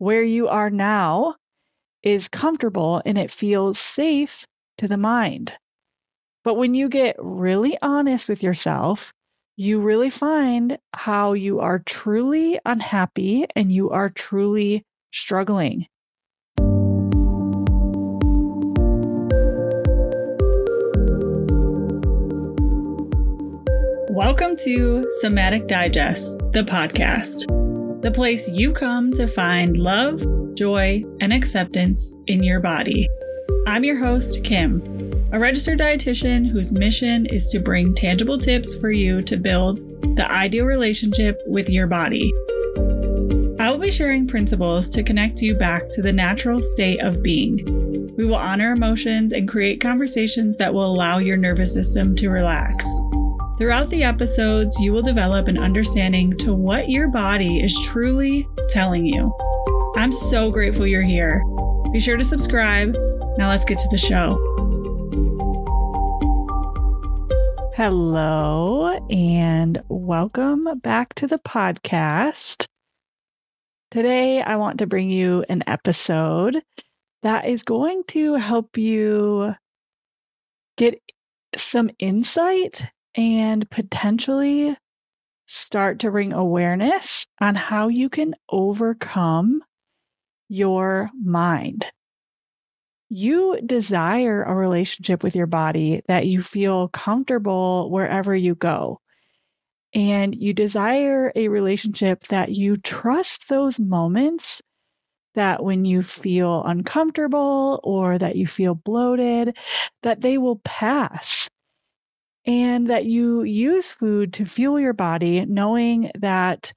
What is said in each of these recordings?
where you are now is comfortable and it feels safe to the mind. But when you get really honest with yourself, you really find how you are truly unhappy and you are truly struggling. Welcome to Somatic Digest, the podcast, the place you come to find love, joy, and acceptance in your body. I'm your host, Kim, a registered dietitian whose mission is to bring tangible tips for you to build the ideal relationship with your body. I will be sharing principles to connect you back to the natural state of being. We will honor emotions and create conversations that will allow your nervous system to relax. Throughout the episodes, you will develop an understanding to what your body is truly telling you. I'm so grateful you're here. Be sure to subscribe. Now let's get to the show. Hello, and welcome back to the podcast. Today, I want to bring you an episode that is going to help you get some insight and potentially start to bring awareness on how you can overcome your mind. You desire a relationship with your body that you feel comfortable wherever you go. And you desire a relationship that you trust those moments that when you feel uncomfortable or that you feel bloated, that they will pass and that you use food to fuel your body, knowing that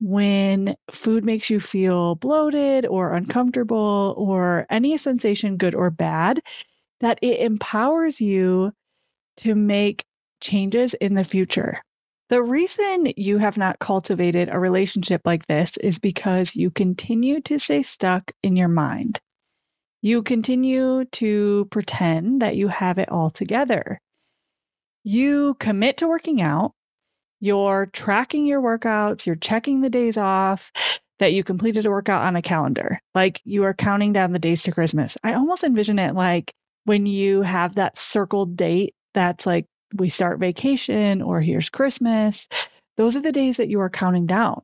when food makes you feel bloated or uncomfortable or any sensation, good or bad, that it empowers you to make changes in the future. The reason you have not cultivated a relationship like this is because you continue to stay stuck in your mind. You continue to pretend that you have it all together you commit to working out, you're tracking your workouts, you're checking the days off that you completed a workout on a calendar. Like you are counting down the days to Christmas. I almost envision it like when you have that circled date that's like we start vacation or here's Christmas. Those are the days that you are counting down.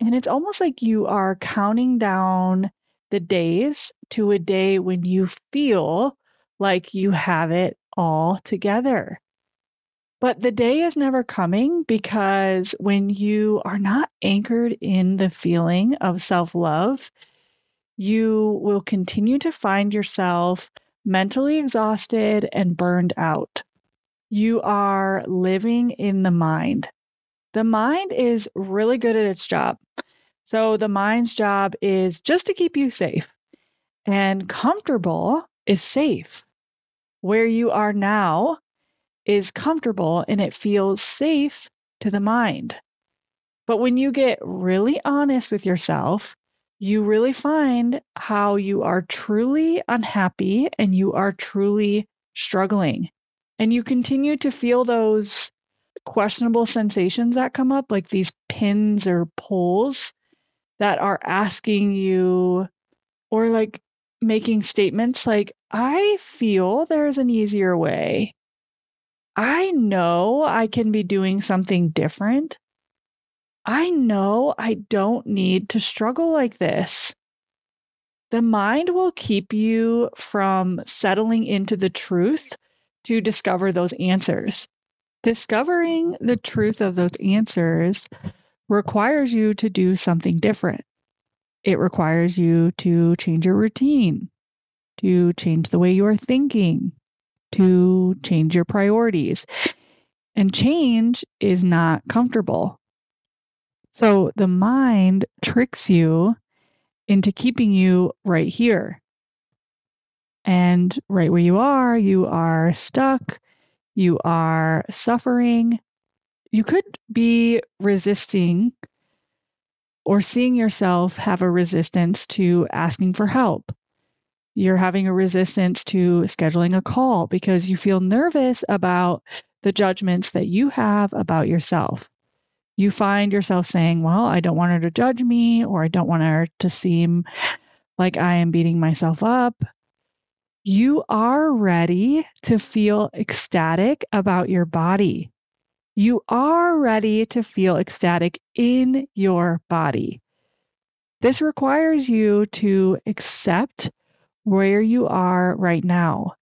And it's almost like you are counting down the days to a day when you feel like you have it all together. But the day is never coming because when you are not anchored in the feeling of self love, you will continue to find yourself mentally exhausted and burned out. You are living in the mind. The mind is really good at its job. So, the mind's job is just to keep you safe, and comfortable is safe. Where you are now is comfortable and it feels safe to the mind. But when you get really honest with yourself, you really find how you are truly unhappy and you are truly struggling. And you continue to feel those questionable sensations that come up, like these pins or pulls that are asking you, or like making statements like, I feel there's an easier way. I know I can be doing something different. I know I don't need to struggle like this. The mind will keep you from settling into the truth to discover those answers. Discovering the truth of those answers requires you to do something different. It requires you to change your routine, to change the way you are thinking, to change your priorities. And change is not comfortable. So the mind tricks you into keeping you right here. And right where you are, you are stuck, you are suffering. You could be resisting or seeing yourself have a resistance to asking for help you're having a resistance to scheduling a call because you feel nervous about the judgments that you have about yourself. you find yourself saying, Well, I don't want her to judge me, or I don't want her to seem like I am beating myself up. You are ready to feel ecstatic about your body. You are ready to feel ecstatic in your body. This requires you to accept where you are right now.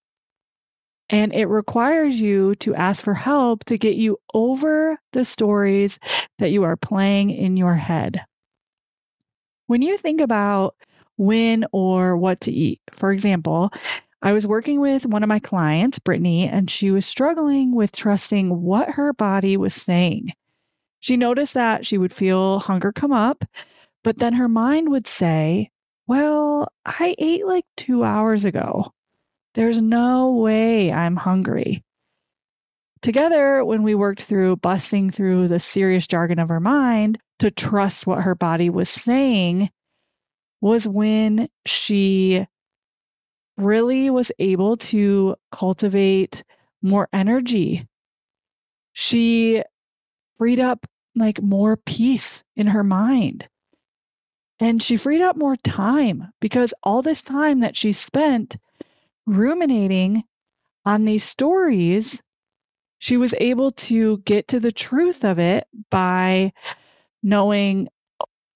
And it requires you to ask for help to get you over the stories that you are playing in your head. When you think about when or what to eat, for example, I was working with one of my clients, Brittany, and she was struggling with trusting what her body was saying. She noticed that she would feel hunger come up, but then her mind would say, Well, I ate like two hours ago. There's no way I'm hungry. Together, when we worked through busting through the serious jargon of her mind to trust what her body was saying, was when she really was able to cultivate more energy. She freed up like more peace in her mind. And she freed up more time because all this time that she spent ruminating on these stories, she was able to get to the truth of it by knowing,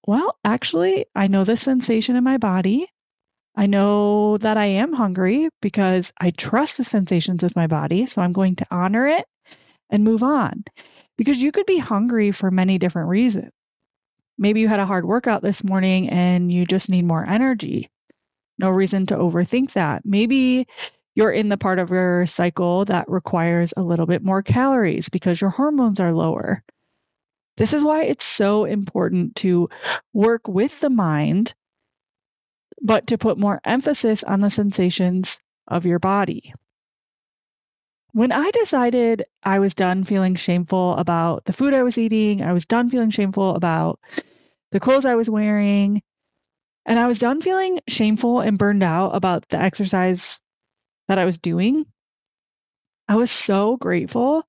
well, actually, I know the sensation in my body. I know that I am hungry because I trust the sensations with my body. So I'm going to honor it and move on. Because you could be hungry for many different reasons. Maybe you had a hard workout this morning and you just need more energy. No reason to overthink that. Maybe you're in the part of your cycle that requires a little bit more calories because your hormones are lower. This is why it's so important to work with the mind, but to put more emphasis on the sensations of your body. When I decided I was done feeling shameful about the food I was eating, I was done feeling shameful about the clothes I was wearing, and I was done feeling shameful and burned out about the exercise that I was doing. I was so grateful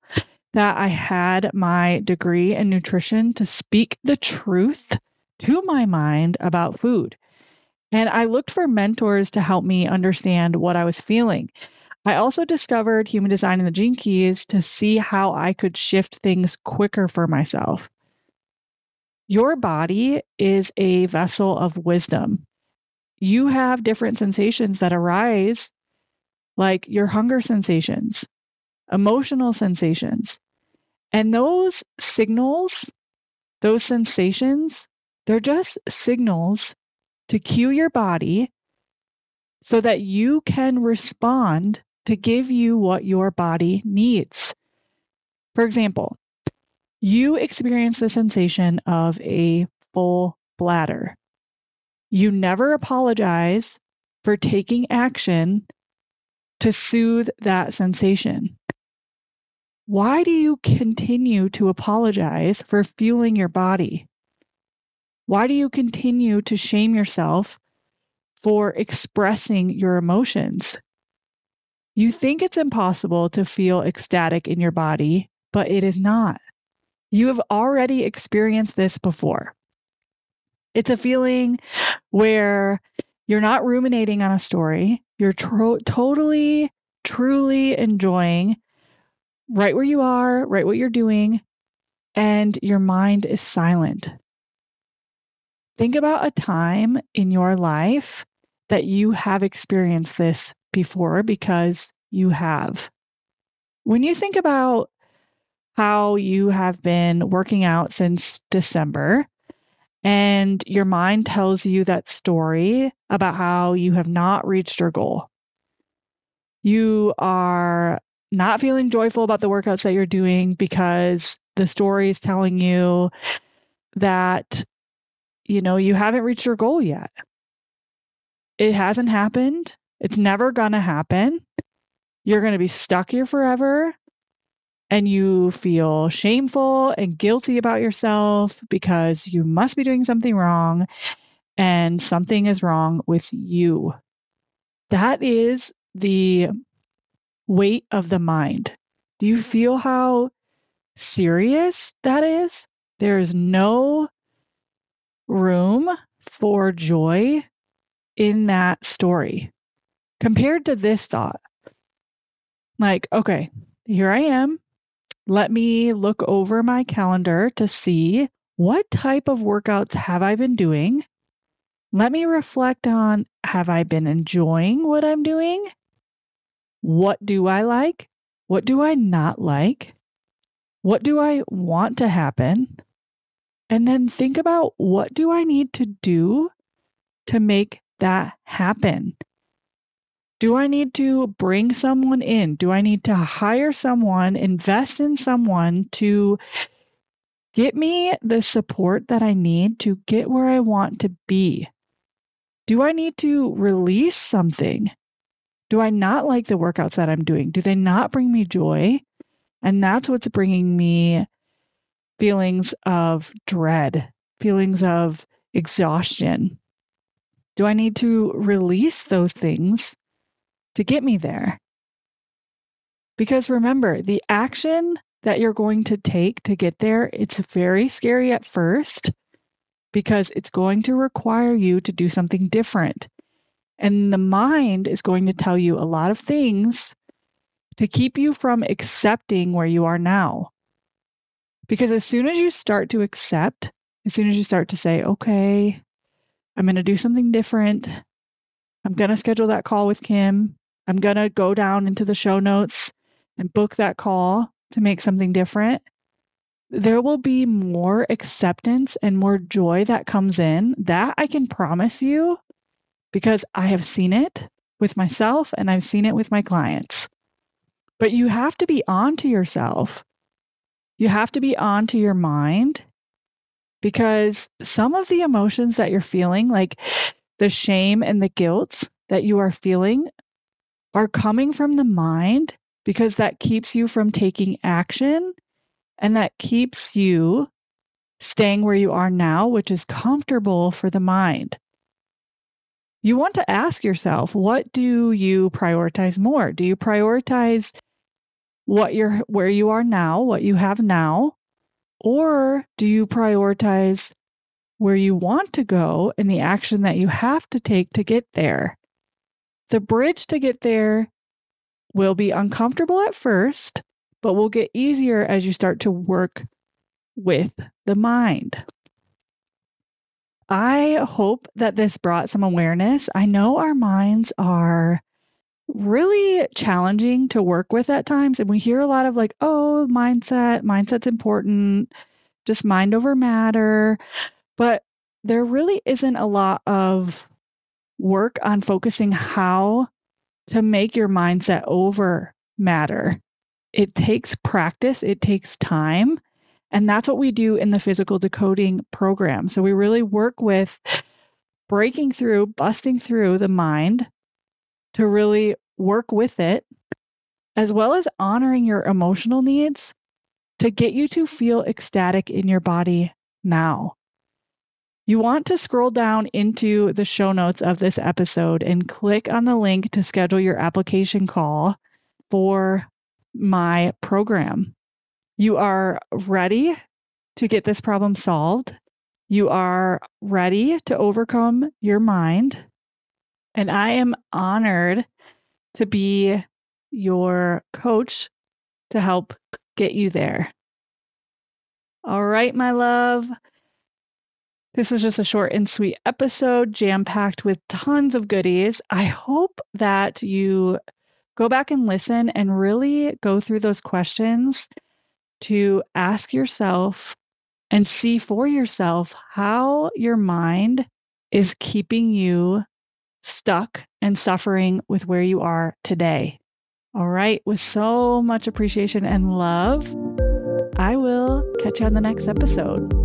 that I had my degree in nutrition to speak the truth to my mind about food. And I looked for mentors to help me understand what I was feeling. I also discovered human design and the gene keys to see how I could shift things quicker for myself. Your body is a vessel of wisdom. You have different sensations that arise, like your hunger sensations, emotional sensations. And those signals, those sensations, they're just signals to cue your body so that you can respond to give you what your body needs. For example, you experience the sensation of a full bladder. You never apologize for taking action to soothe that sensation. Why do you continue to apologize for fueling your body? Why do you continue to shame yourself for expressing your emotions? You think it's impossible to feel ecstatic in your body, but it is not. You have already experienced this before. It's a feeling where you're not ruminating on a story, you're tro- totally, truly enjoying right where you are, right what you're doing, and your mind is silent. Think about a time in your life that you have experienced this before because you have. When you think about how you have been working out since December, and your mind tells you that story about how you have not reached your goal. You are not feeling joyful about the workouts that you're doing because the story is telling you that you know you haven't reached your goal yet. It hasn't happened. It's never going to happen. You're going to be stuck here forever and you feel shameful and guilty about yourself because you must be doing something wrong and something is wrong with you. That is the weight of the mind. Do you feel how serious that is? There's no room for joy in that story compared to this thought. Like, okay, here I am. Let me look over my calendar to see what type of workouts have I been doing? Let me reflect on have I been enjoying what I'm doing? What do I like? What do I not like? What do I want to happen? And then think about what do I need to do to make that happen? Do I need to bring someone in? Do I need to hire someone, invest in someone to get me the support that I need to get where I want to be? Do I need to release something? Do I not like the workouts that I'm doing? Do they not bring me joy? And that's what's bringing me feelings of dread, feelings of exhaustion. Do I need to release those things to get me there? Because remember, the action that you're going to take to get there, it's very scary at first because it's going to require you to do something different. And the mind is going to tell you a lot of things to keep you from accepting where you are now. Because as soon as you start to accept, as soon as you start to say, okay, I'm going to do something different, I'm going to schedule that call with Kim, I'm going to go down into the show notes and book that call to make something different, there will be more acceptance and more joy that comes in. That I can promise you because I have seen it with myself and I've seen it with my clients. But you have to be on to yourself. You have to be on to your mind because some of the emotions that you're feeling, like the shame and the guilt that you are feeling, are coming from the mind because that keeps you from taking action and that keeps you staying where you are now, which is comfortable for the mind. You want to ask yourself what do you prioritize more? Do you prioritize what you're where you are now what you have now or do you prioritize where you want to go and the action that you have to take to get there the bridge to get there will be uncomfortable at first but will get easier as you start to work with the mind I hope that this brought some awareness. I know our minds are really challenging to work with at times. And we hear a lot of like, oh, mindset, mindset's important, just mind over matter. But there really isn't a lot of work on focusing how to make your mindset over matter. It takes practice, it takes time. And that's what we do in the physical decoding program. So we really work with breaking through, busting through the mind to really work with it, as well as honoring your emotional needs to get you to feel ecstatic in your body now. You want to scroll down into the show notes of this episode and click on the link to schedule your application call for my program. You are ready to get this problem solved. You are ready to overcome your mind. And I am honored to be your coach to help get you there. All right, my love. This was just a short and sweet episode, jam packed with tons of goodies. I hope that you go back and listen and really go through those questions to ask yourself and see for yourself how your mind is keeping you stuck and suffering with where you are today. All right, with so much appreciation and love, I will catch you on the next episode.